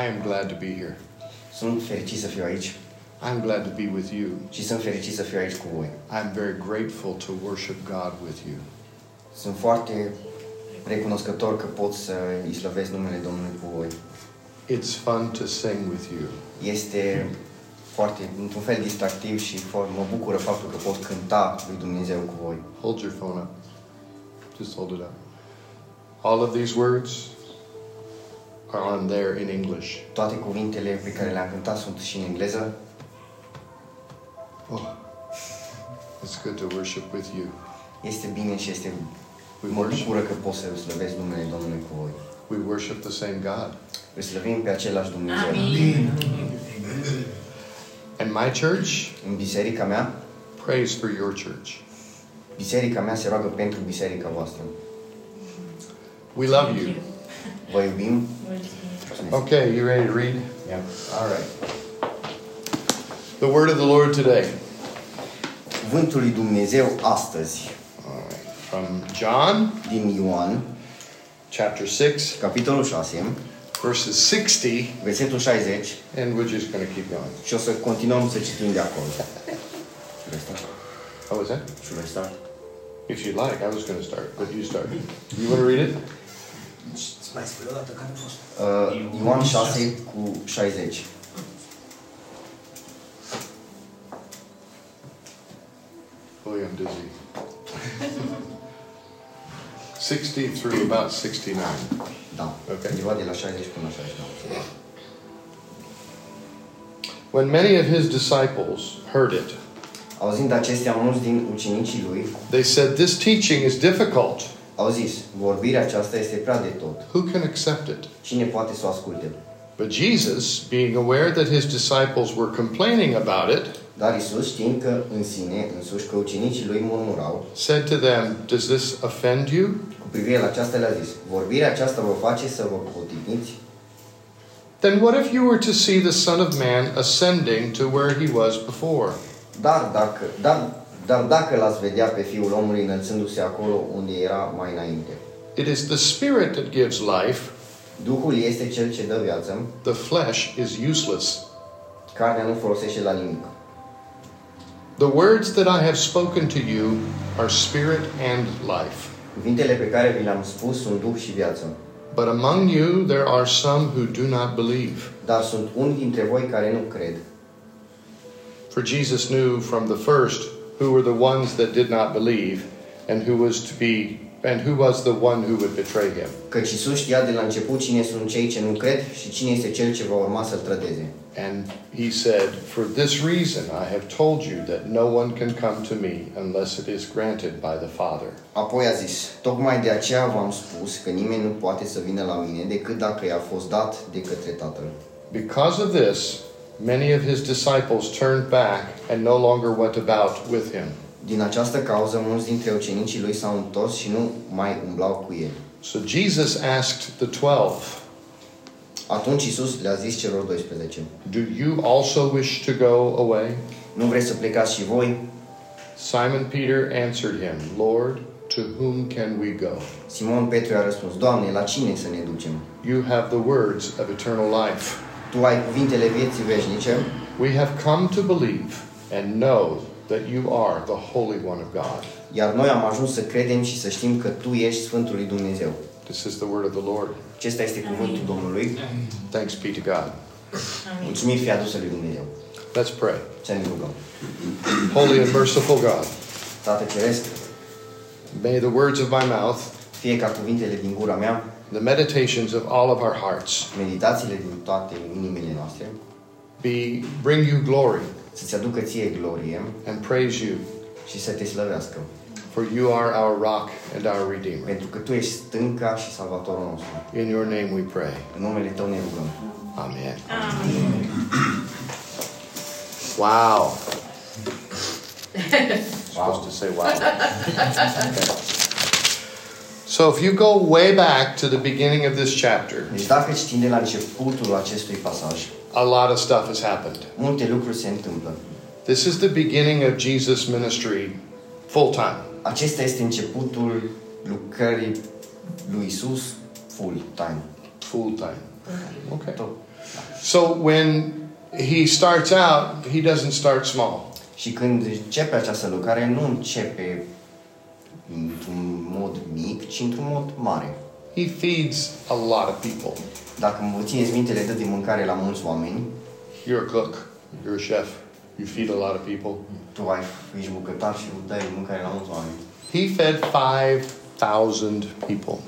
I am glad to be here. Sunt fericit să fiu aici I'm glad to be with you. și sunt fericit să fiu aici cu voi. I'm very grateful to worship God with you. Sunt foarte recunoscător că pot să îi slăvesc numele Domnului cu voi. It's fun to sing with you. Este foarte, într-un fel, distractiv și for, mă bucură faptul că pot cânta lui Dumnezeu cu voi. Hold your phone up. Just hold it up. All of these words are on there in English. Toate cuvintele pe care le-am cântat sunt și în engleză. Oh, it's good to worship with you. Este bine și este, We mă worship, bucură că pot să slăvesc numele Domnului cu voi. we worship the same God. Îl slăvim pe același Dumnezeu. And my church În biserica mea, prays for your church. biserica mea se roagă pentru biserica voastră. We love you. Vă. Okay, you ready to read? Yeah. All right. The word of the Lord today. Cuvântul lui Dumnezeu astăzi, All right. From John din Ioan, chapter 6, capitolul 6, verses 60, versetul 60, and we're just going to keep going. și o să continuăm să citim de acolo. Should I start? How was that? Should I start? If you'd like, I was going to start, but you start. You want to read it? Mai spui o dată care a fost? Uh, Ioan 6 cu 60. Boy, I'm dizzy. 60 through about 69. Da. Ok. Undeva de la 60 până la 69. When many of his disciples heard it, Auzind acestea, mulți din ucenicii lui they said, This teaching is difficult. Au zis, vorbirea aceasta este prea de tot. Who can accept it? Cine poate să o asculte? But Jesus, being aware that his disciples were complaining about it, Dar Isus, știind că în sine, însuși că ucenicii lui murmurau, said to them, Does this offend you? cu privire la aceasta le-a zis, vorbirea aceasta vă face să vă potigniți? Then what if you were to see the Son of Man ascending to where he was before? Dar dacă, dar, dar dacă l-ați vedea pe Fiul omului înălțându-se acolo unde era mai înainte. It is the Spirit that gives life, Duhul este cel ce dă viață, the flesh is useless. carnea nu folosește la nimic. The words that I have spoken to you are spirit and life. Cuvintele pe care vi le-am spus sunt Duh și viață. But among you there are some who do not believe. Dar sunt unii dintre voi care nu cred. For Jesus knew from the first who were the ones that did not believe and who was to be and who was the one who would betray him. Căci Iisus știa de la început cine sunt cei ce nu cred și cine este cel ce va urma să-L trădeze. And he said, For this reason I have told you that no one can come to me unless it is granted by the Father. Apoi a zis, tocmai de aceea v-am spus că nimeni nu poate să vină la mine decât dacă i-a fost dat de către Tatăl. Because of this, many of his disciples turned back and no longer went about with him. Din această cauză, mulți dintre ucenicii lui s-au întors și nu mai umblau cu el. So Jesus asked the twelve, Atunci Iisus le-a zis celor 12, Do you also wish to go away? Nu vreți să plecați și voi? Simon Peter answered him, Lord, to whom can we go? Simon Petru i-a răspuns, Doamne, la cine să ne ducem? You have the words of eternal life. Tu ai cuvintele vieții veșnice We have come to believe and know that you are the Holy One of God. Iar noi am ajuns să credem și să știm că Tu ești Sfântul lui Dumnezeu. This is the word of the Lord. Acesta este cuvântul Domnului. Thanks be to God. Mulțumiri fie adusă lui Dumnezeu. Let's pray. Să ne rugăm. Holy and merciful God, Tată Ceresc, may the words of my mouth, fie ca cuvintele din gura mea, the meditations of all of our hearts, meditațiile din toate inimile noastre, be bring you glory să-ți aducă ție glorie and praise you, și să te slăvească. for you are our rock and our redeemer. Pentru că Tu ești stânca și salvatorul nostru. In your name we pray. În numele Tău ne rugăm. Amen. amen. Wow. Supposed to say wow. Okay. So if you go way back to the beginning of this chapter, Deci dacă citim de la începutul acestui pasaj, a lot of stuff has happened. multe lucruri se întâmplă. This is the beginning of Jesus' ministry full time. Acesta este începutul lucrării lui Isus full time. Full time. Okay. Tot. So when he starts out, he doesn't start small. Și când începe această lucrare, nu începe într-un mod mic, ci într-un mod mare. He feeds a lot of people. Dacă vă țineți minte, le dă de mâncare la mulți oameni. You're a cook, you're a chef, you feed a lot of people. Tu ai, ești bucătar și dai mâncare la mulți oameni. He fed 5,000 people.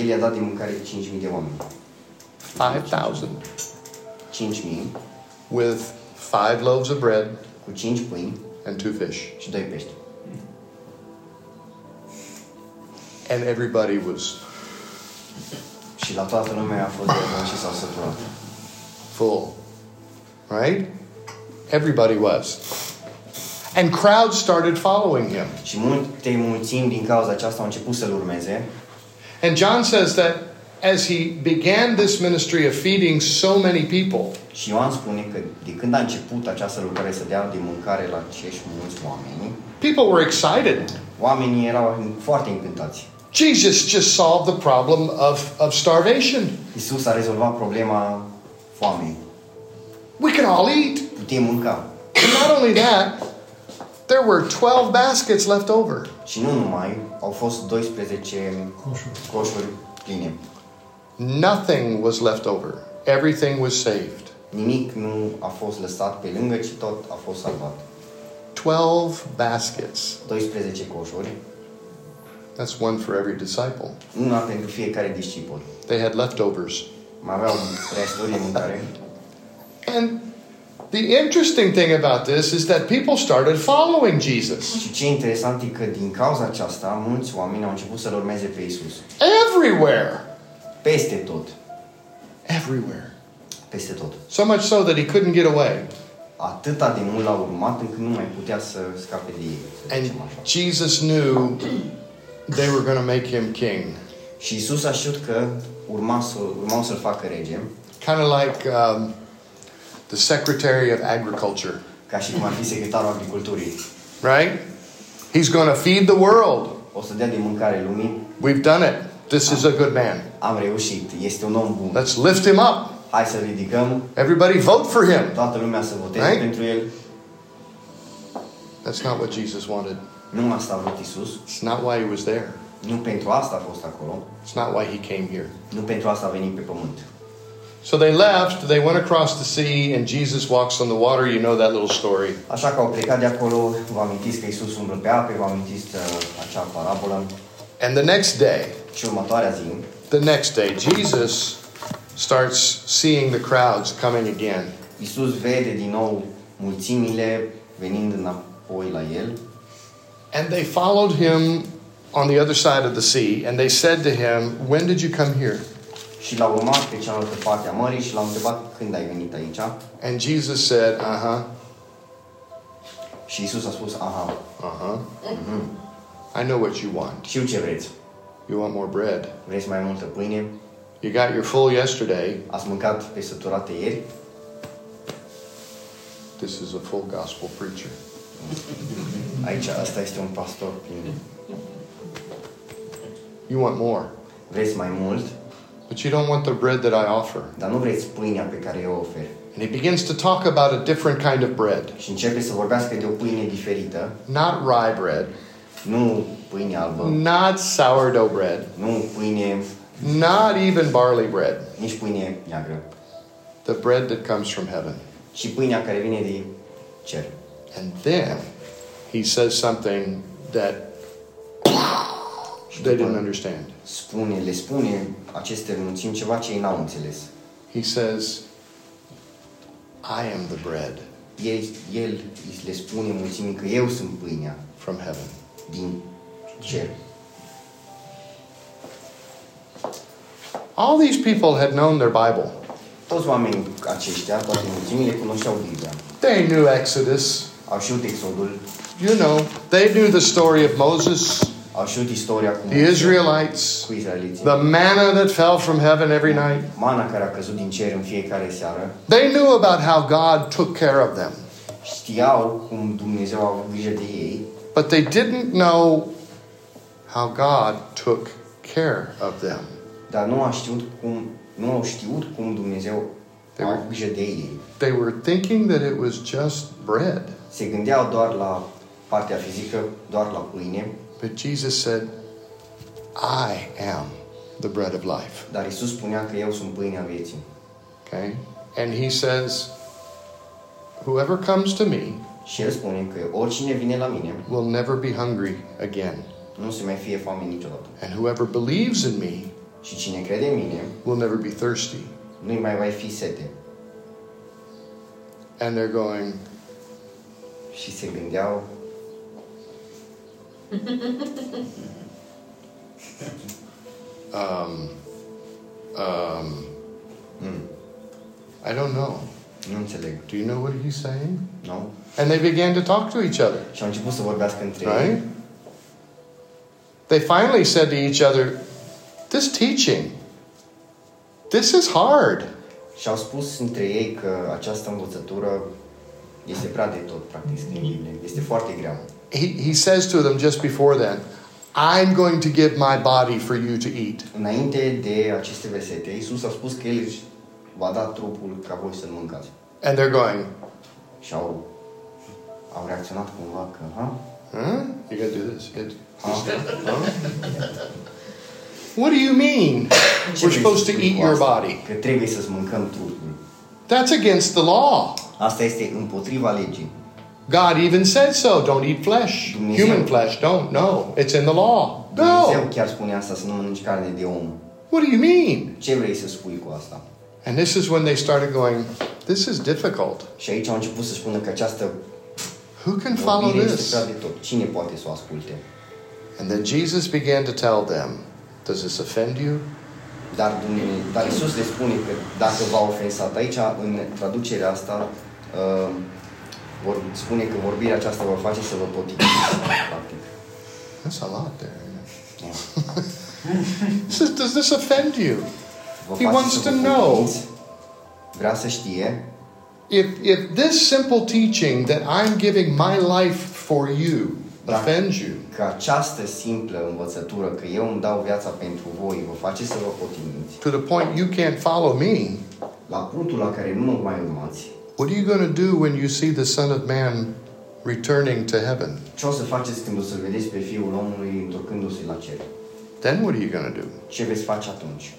El i-a dat de mâncare 5.000 de oameni. 5,000 5.000 with five loaves of bread cu 5 pâini and two fish. și 2 pești. And everybody was Și la toată lumea a fost de bun și s-au săturat. full. Right? Everybody was. And crowds started following him. Și multe mulțimi din cauza aceasta au început să-l urmeze. And John says that as he began this ministry of feeding so many people, Și Ioan spune că de când a început această lucrare să dea de mâncare la acești mulți oameni, people were excited. oamenii erau foarte încântați. Jesus just solved the problem of, of starvation. Isus a rezolvat problema foamei. We can all eat. Putem mânca. And not only that, there were 12 baskets left over. Și nu numai, au fost 12 coșuri pline. Nothing was left over. Everything was saved. Nimic nu a fost lăsat pe lângă, ci tot a fost salvat. 12 baskets. 12 coșuri, That's one for every disciple. una pentru fiecare discipol. They had leftovers. Mai aveau resturi de mâncare. And the interesting thing about this is that people started following Jesus Și ce interesant e că din cauza aceasta, mulți oameni au început să-L urmeze pe Isus. everywhere. Peste tot. Everywhere. Peste tot. So much so that he couldn't get away. Atâta de mult l-au urmat încât nu mai putea să scape de ei, să And zicem așa. Jesus knew they were going to make him king. Și Isus a știut că urma să, urmau să-L facă rege, Kind of like um, the Secretary of Agriculture, ca și cum ar fi secretarul agriculturii. right? He's going to feed the world. O să dea de mâncare lumii. We've done it. This is a good man. Am reușit. Este un om bun. Let's lift him up. Hai să ridicăm. Everybody vote for him. Toată lumea să voteze Right? pentru el. That's not what Jesus wanted. Nu asta a vrut Isus. It's not why he was there. Nu pentru asta a fost acolo. It's not why he came here. Nu pentru asta a venit pe pământ. So they left, they went across the sea, and Jesus walks on the water. You know that little story. Așa că au plecat de acolo. Vă amintiți că Isus umblă pe ape. Vă amintiți uh, acea parabolă. And the next day, Și următoarea zi, the next day, Jesus starts seeing the crowds coming again. Isus vede din nou mulțimile venind înapoi la el. And they followed him on the other side of the sea, and they said to him, When did you come here? Și l-au urmat pe cealaltă parte a mării și l-au întrebat când ai venit aici. And Jesus said, Uh huh, Și Isus a spus, aha, uh huh. I know what you want. știu ce vreți. You want more bread. Vreți mai multă pâine? You got your full yesterday. Ați mâncat pe săturate ieri? This is a full gospel preacher. Aici, asta este un pastor plin. You want more, Vreți mai mult, but you don't want the bread that I offer. dar nu vreți pâinea pe care eu o ofer. And he begins to talk about a different kind of bread, Și începe să vorbească de o pâine diferită, not rye bread, nu pâine albă, not sourdough bread, nu pâine, not even barley bread, nici pâine neagră, the bread that comes from heaven. ci pâinea care vine de cer. And then he says something that they didn't understand. Spune, le spune aceste mulțimi ceva ce ei n-au înțeles. He says, I am the bread El, el le spune mulțimii că eu sunt pâinea from heaven. din cer. All these people had known their Bible. Toți oamenii aceștia, toate mulțimile, cunoșteau Biblia. They knew Exodus. Au știut Exodul, You know, they knew the story of Moses, au știut istoria cu, the Israelites, cu izraeliții. the manna that fell from heaven every night. Mana care a căzut din cer în fiecare seară. They knew about how God took care of them, Știau cum Dumnezeu a avut grijă de ei, but they didn't know how God took care of them. dar nu a știut cum Nu au știut cum Dumnezeu They a were- grijă de ei. They were thinking that it was just bread. Se gândeau doar la partea fizică, doar la pâine, But Jesus said, I am the bread of life. dar Isus spunea că eu sunt pâinea vieții. Okay? And he says, Whoever comes to me Și El spune că oricine vine la mine will never be hungry again. nu se mai fie foame niciodată. And whoever believes in me Și cine crede în mine will never be thirsty. nu-i mai va fi sete. And they're going, Și se gândeau, um, um, I don't know. nu înțeleg, Do you know what he's saying? nu? And they began to talk to each other, Și au început să vorbească între right? ei. They finally said to each other, This teaching, this is hard. Și au spus între ei că această învățătură este prea de tot, practic, în Biblie. Este foarte grea. He, he says to them just before then, I'm going to give my body for you to eat. Înainte de aceste versete, Iisus a spus că El își va da trupul ca voi să-l mâncați. And they're going, Și au, au reacționat cumva că, ha? Huh? You gotta do this. It, ha? what do you mean? Ce We're vrei supposed să to spui eat cu your asta? body. Că trebuie să-ți mâncăm trupul. That's against the law. Asta este împotriva legii. God even said so. Don't eat flesh. Dumnezeu. Human flesh. Don't. No. It's in the law. Dumnezeu No. chiar spune asta, să nu mănânci carne de om. What do you mean? Ce vrei să spui cu asta? And this is when they started going, this is difficult. Și aici au început să spună că această Who can follow vorbire este this? prea de tot. Cine poate să o asculte? And then Jesus began to tell them, Does this offend you? Dar, Dumnezeu, dar Iisus le spune că dacă v-a ofensat, aici, în traducerea asta, uh, vor, spune că vorbirea aceasta vă face să vă potiviți, practic. That's a lot there. Da. He says, Does this offend you? Vă He face wants să to vă know. potiviți. Vrea să știe If, if this simple teaching that I'm giving my life for you Da. offends you, că această simplă învățătură, că eu îmi dau viața pentru voi, vă face să vă potiviți, to the point you can't follow me, la punctul la care nu mă mai urmați, what are you going to do when you see the Son of Man returning to heaven? ce o să faceți când o să vedeți pe Fiul omului întorcându-se la cer? Then what are you going to do? Ce veți face atunci?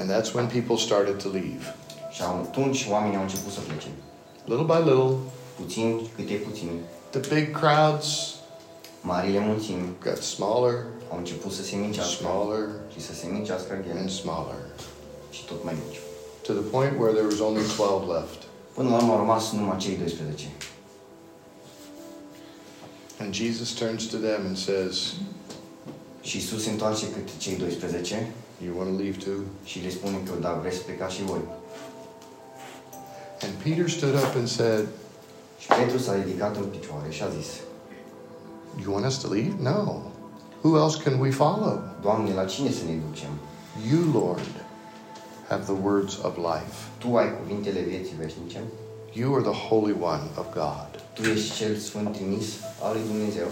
And that's when people started to leave. Și atunci oamenii au început să plece. Little by little, Puțin câte puțin. The big crowds Marile mulțimi got smaller, au început să se mincească smaller, și să se mincească and smaller, și tot mai mici. to the point where there was only 12 left. Până la urmă au rămas numai cei 12. And Jesus turns to them and says, Și Iisus se întoarce câte cei 12 You want to leave too? și le spune că da, vreți să plecați și voi. And Peter stood up and said, Și Petru s-a ridicat în picioare și a zis, You want us to leave? No. Who else can we follow? Doamne, la cine să ne ducem? You, Lord, have the words of life. Tu ai cuvintele vieții veșnice, You are the Holy One of God. Tu ești cel sfânt trimis al lui Dumnezeu.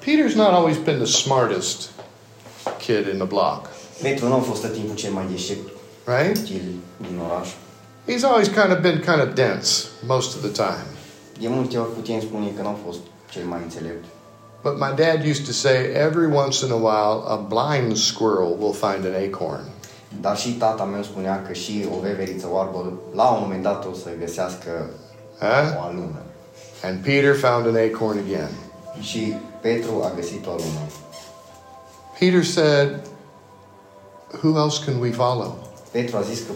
Peter's not always been the smartest kid in the block, Petru nu a fost tot timpul cel mai deștept right? cel din oraș. He's always kind of been kind of dense most of the time. De multe ori putem spune că nu a fost cel mai înțelept. But my dad used to say every once in a while a blind squirrel will find an acorn. Dar și tata meu spunea că și o veveriță oarbă la un moment dat o să găsească Huh? o alună. And Peter found an acorn again. Și Petru a găsit o alună. Peter said, Who else can we follow? Petru a zis că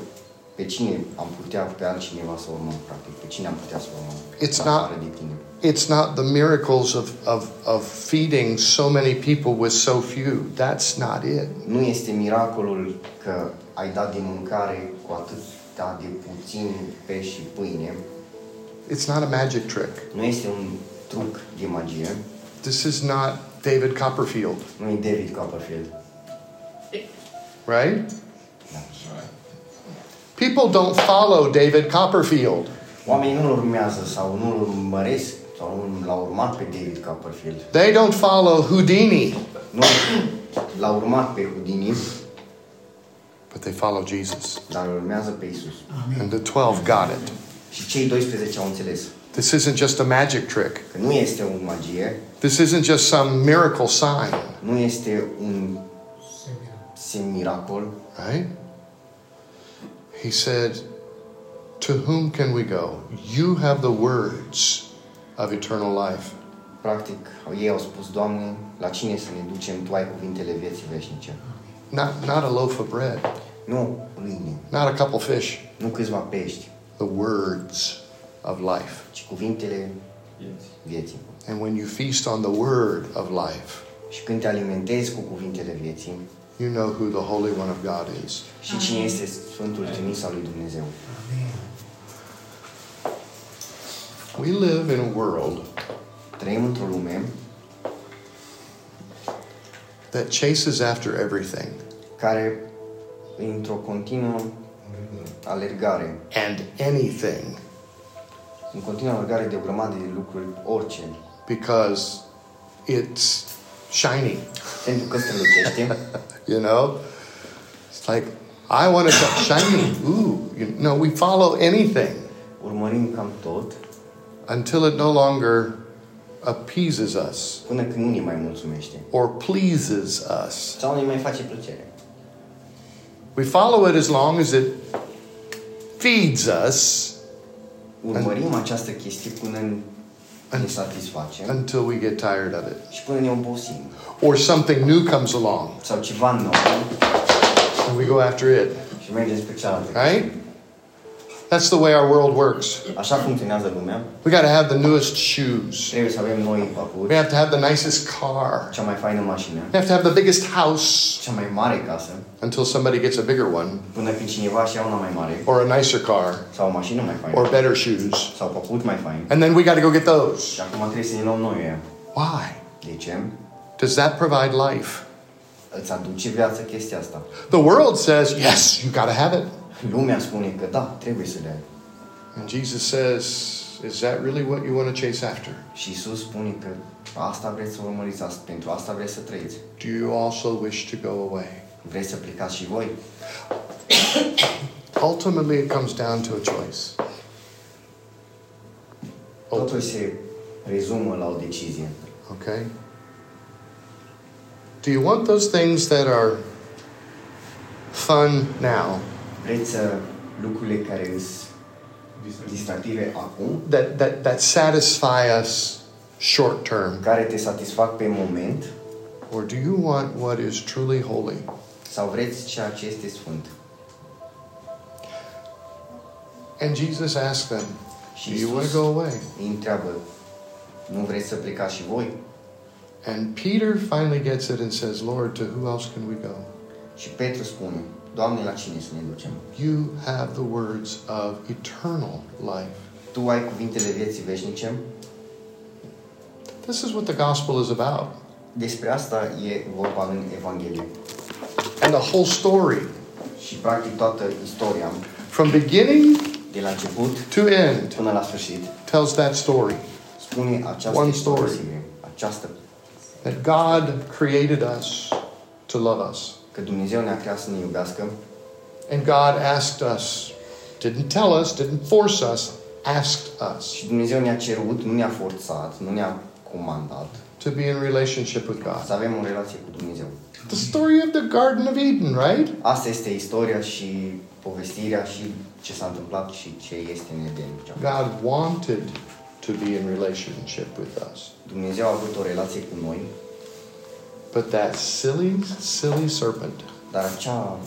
pe cine am putea, pe altcineva să urmăm, practic, pe cine am putea să urmăm. It's în not- afară de tine. It's not the miracles of, of, of feeding so many people with so few. That's not it. Nu este miracolul că ai dat de mâncare cu atâta de puțin pești și pâine. It's not a magic trick. Nu este un truc de magie. This is not David Copperfield, Nu e David Copperfield. right? Da. People don't follow David Copperfield. Oamenii nu-l urmează sau nu-l urmăresc sau nu l-au urmat pe David Copperfield. They don't follow Houdini. Nu l-au urmat pe Houdini. but they follow Jesus. dar urmează pe Isus. And the 12 got it. Și cei 12 au înțeles This isn't just a magic trick. nu este o magie, This isn't just some miracle sign, nu este un semn miracol, right? He said, To whom can we go? You have the words of eternal life. Practic, ei au spus, Doamne, la cine să ne ducem? Tu ai cuvintele vieții veșnice. Not, not a loaf of bread, Nu pâine, not a couple fish, nu câțiva pești, the words of life. ci cuvintele vieții. And when you feast on the word of life, Și când te alimentezi cu cuvintele vieții, you know who the Holy One of God is. și cine este Sfântul Trimis al lui Dumnezeu. We live in a world Trăim într-o lume that chases after everything care e într-o continuă alergare, and anything în continuă alergare de o grămadă de lucruri, orice. because it's shiny, Pentru că strălucește, you know? It's like, I want to shiny. Ooh, you know, we follow anything urmărim cam tot, until it no longer appeases us până când nu ne mai mulțumește. or pleases us. Sau ne mai face plăcere. We follow it as long as it feeds us Urmărim această chestie până ne satisfacem until we get tired of it. și până ne obosim. Or something new comes along Sau ceva nou and we go after it, și mergem spre cealaltă. right? That's the way our world works. Așa funcționează lumea. We got to have the newest shoes. Trebuie să avem noi We have to have the nicest car. cea mai faină mașină, We have to have the biggest house cea mai mare casă, until somebody gets a bigger one, până când cineva și ia una mai mare, or a nicer car, sau o mașină mai faină, or better shoes. sau papuri mai fain. And then we got to go get those. Și acum trebuie să ne luăm noi. Why? De ce? Does that provide life? Îți aduce viață chestia asta. The world says, yes, you got to have it. Lumea spune că da, trebuie să le ai. And Jesus says, is that really what you want to chase after? Și Isus spune că asta vreți să urmăriți, asta, pentru asta vreți să trăiți. Do you also wish to go away? Vreți să plecați și voi? Ultimately, it comes down to a choice. Totul se rezumă la o decizie. Okay? Do you want those things that are fun now, Vreți să lucrurile care sunt distractive acum, that, that, that satisfy us short term? care te satisfac pe moment, Or do you want what is truly holy? sau vreți ceea ce este sfânt? And Jesus asked them, Și Do you want Isus to go away? îi întreabă, nu vreți să plecați și voi? And Peter finally gets it and says, Lord, to who else can we go? Și Petru spune, Doamne, la cine să ne ducem? You have the words of eternal life. Tu ai cuvintele vieții veșnice? This is what the gospel is about. Despre asta e vorba în Evanghelie. And the whole story, Și practic toată istoria, from beginning de la început to end, până la sfârșit, tells that story spune această One story. această, that God created us to love us. Că Dumnezeu ne-a creat să ne iubească And God asked us, didn't tell us, didn't force us, asked us și Dumnezeu ne-a cerut, nu ne-a forțat, nu ne-a comandat to be in relationship with să God. avem o relație cu Dumnezeu. The story of the Garden of Eden, right? Asta este istoria și povestirea și ce s-a întâmplat și ce este în Eden. God wanted to be in relationship with us. Dumnezeu a avut o relație cu noi, But that silly, silly serpent dar acea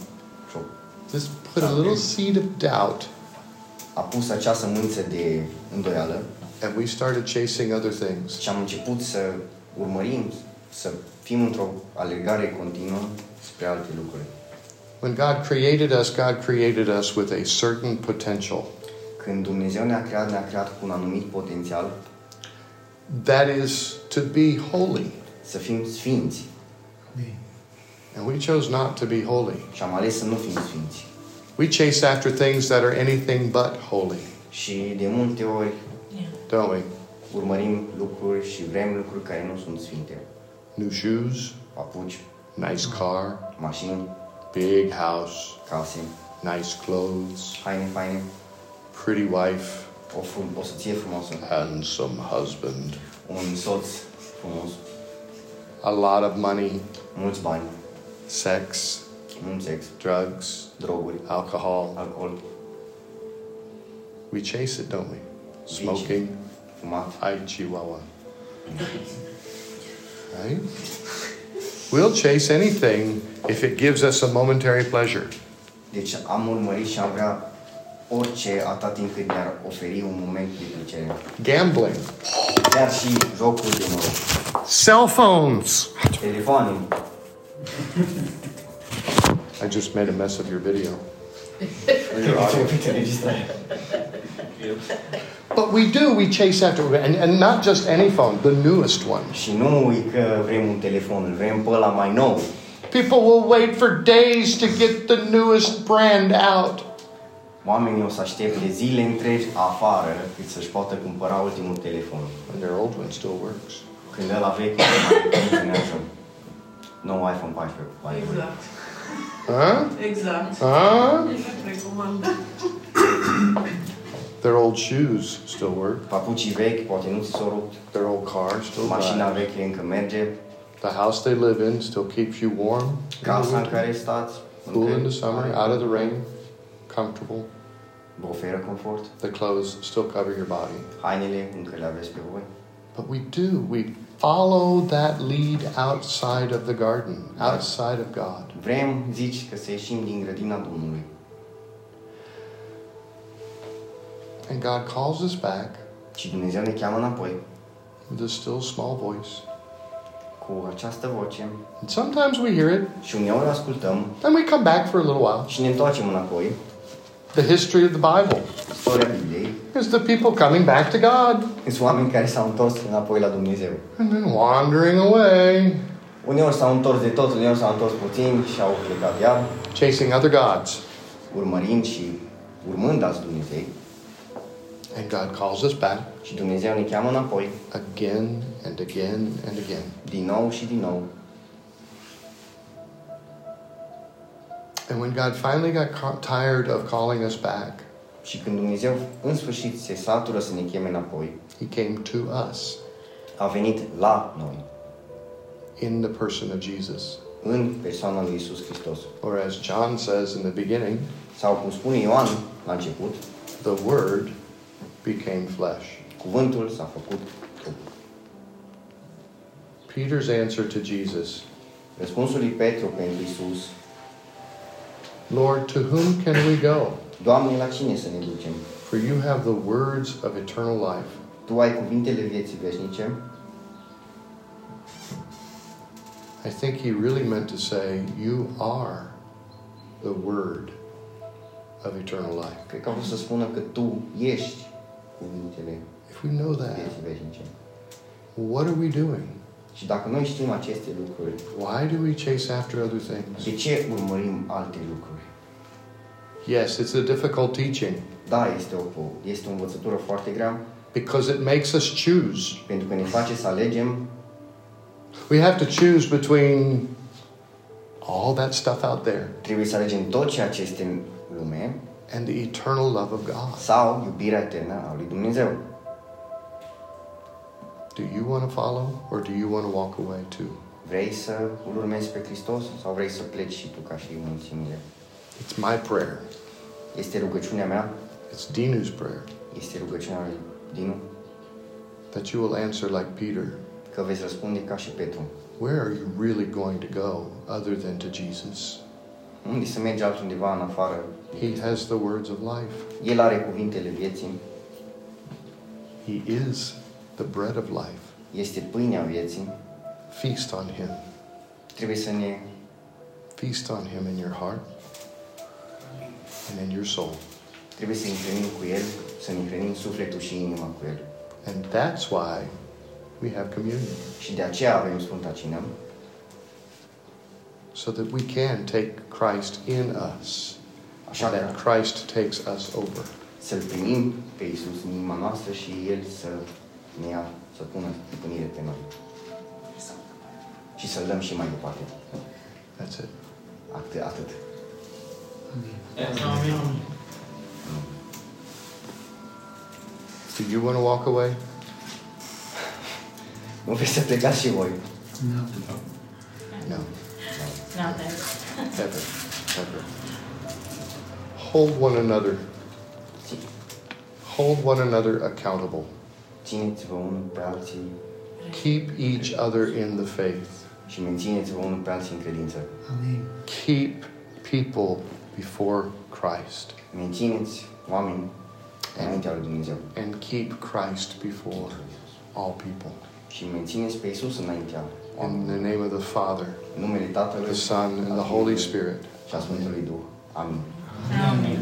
just put a little seed of doubt, a pus acea sămânță de îndoială and we started chasing other things. și am început să urmărim, să fim într-o alergare continuă spre alte lucruri. When God created us, God created us with a certain potential. Când Dumnezeu ne-a creat, ne-a creat cu un anumit potențial That is to be holy. să fim sfinți And we chose not to be holy. și am ales să nu fim sfinți. We chase after things that are anything but holy, Și de multe ori don't we? urmărim lucruri și vrem lucruri care nu sunt sfinte. New shoes, Papuci, nice car, mașini, big house, case, nice clothes, haine faine, pretty wife, o, frum- o soție frumoasă, handsome husband, un soț frumos, a lot of money, mulți bani, sex, mult sex, drugs, droguri, alcohol. alcool, We chase it, don't we? Smoking, fumat. I chihuahua. Right? We'll chase anything if it gives us a momentary pleasure. Deci am urmărit și am vrea orice atât timp cât mi-ar oferi un moment de plăcere. Gambling, Chiar și jocul de noroc. Cell phones. Telefoane. I just made a mess of your video. But we do, we chase after, and, and not just any phone, the newest one. Și nu e că vrem un telefon, vrem pe ăla mai nou. People will wait for days to get the newest brand out. Oamenii o să aștepte zile întregi afară cât să-și poată cumpăra ultimul telefon. And their old one still works. Când ăla vechi nu mai funcționează. Nou iPhone 14. by the way. Exact. Huh? Exact. Huh? Recomand. Their old shoes still work. Papucii vechi, poate nu ți s-au rupt. Their old car still Mașina drives. veche încă merge. The house they live in still keeps you warm. Casa în winter, care stați. Cool încă in the summer, are- out of the rain, comfortable. Vă oferă confort. The clothes still cover your body. Hainele încă le aveți pe voi. But we do. We follow that lead outside of the garden, outside of God. Vrem, zici, că să ieșim din grădina Domnului. And God calls us back Și Dumnezeu ne cheamă înapoi with a still small voice. cu această voce And sometimes we hear it, și uneori ascultăm and we come back for a little while. și ne întoarcem înapoi. The history of the Bible Istoria Bibliei is the people coming back to God sunt oameni care s-au întors înapoi la Dumnezeu. and then wandering away, Uneori s-au întors de tot, uneori s-au întors puțin și au plecat iar, chasing other gods. urmărind și urmând alți Dumnezei. And God calls us back Și Dumnezeu ne cheamă înapoi, again and again and again. din nou și din nou. And when God finally got ca- tired of calling us back, Și când Dumnezeu în sfârșit se satură să ne cheme înapoi, He came to us a venit la noi, in the person of Jesus. în persoana lui Isus Hristos. Or as John says in the beginning, Sau cum spune Ioan la început, the Word became flesh. cuvântul s-a făcut trup. Peter's answer to Jesus Răspunsul lui Petru pentru Isus, Lord, to whom can we go? Doamne, la cine să ne ducem? For you have the words of eternal life. Tu ai cuvintele vieții veșnice? I think he really meant to say, You are the Word of eternal life. Cred că a vrut să spună că Tu ești cuvintele If we know that, vieții veșnice. what are we doing? Și dacă noi știm aceste lucruri, Why do we chase after other things? de ce urmărim alte lucruri? Yes, it's a difficult teaching Da, este o, este o învățătură foarte grea, because it makes us choose. pentru că ne face să alegem We have to choose between all that stuff out there Trebuie să alegem tot ceea ce este în lume and the eternal love of God. sau iubirea eternă a lui Dumnezeu. Do you want to follow or do you want to walk away too? Vrei să îl urmezi pe Hristos sau vrei să pleci și tu ca și mulțimile? It's my prayer. Este rugăciunea mea, It's Dinu's prayer este rugăciunea lui Dinu, that you will answer like Peter. că veți răspunde ca și Petru. Where are you really going to go other than to Jesus? Unde să mergi altundeva în afară? He has the words of life. El are cuvintele vieții, He is the bread of life. este pâinea vieții. Feast on Him. Trebuie să ne, Feast on Him in your heart and in your soul. trebuie să ne hrănim cu El, să ne hrănim sufletul și inima cu El. And that's why we have communion, Și de aceea avem Sfânta Cină, so that we can take Christ in us, așa and că that Christ takes us over. să-L primim pe Iisus în inima noastră și El să ne ia, să pună stăpânire pe noi. Și să-L dăm și mai departe. That's it. Atât. atât. Amin. Do you want to walk away? Nu vreți să plecați și voi? No. No. Not there. Ever. Ever. Hold one another. Hold one another accountable. Țineți-vă unul pe alții Keep each other in the faith. și mențineți-vă unul pe alții în credință. Keep people before Christ. Mențineți oameni înaintea lui Dumnezeu. And keep Christ before all people. Și mențineți pe Iisus înaintea In the name of the Father, În numele the Son, and the Holy Spirit. și a Sfântului Duh. Amin. Amen.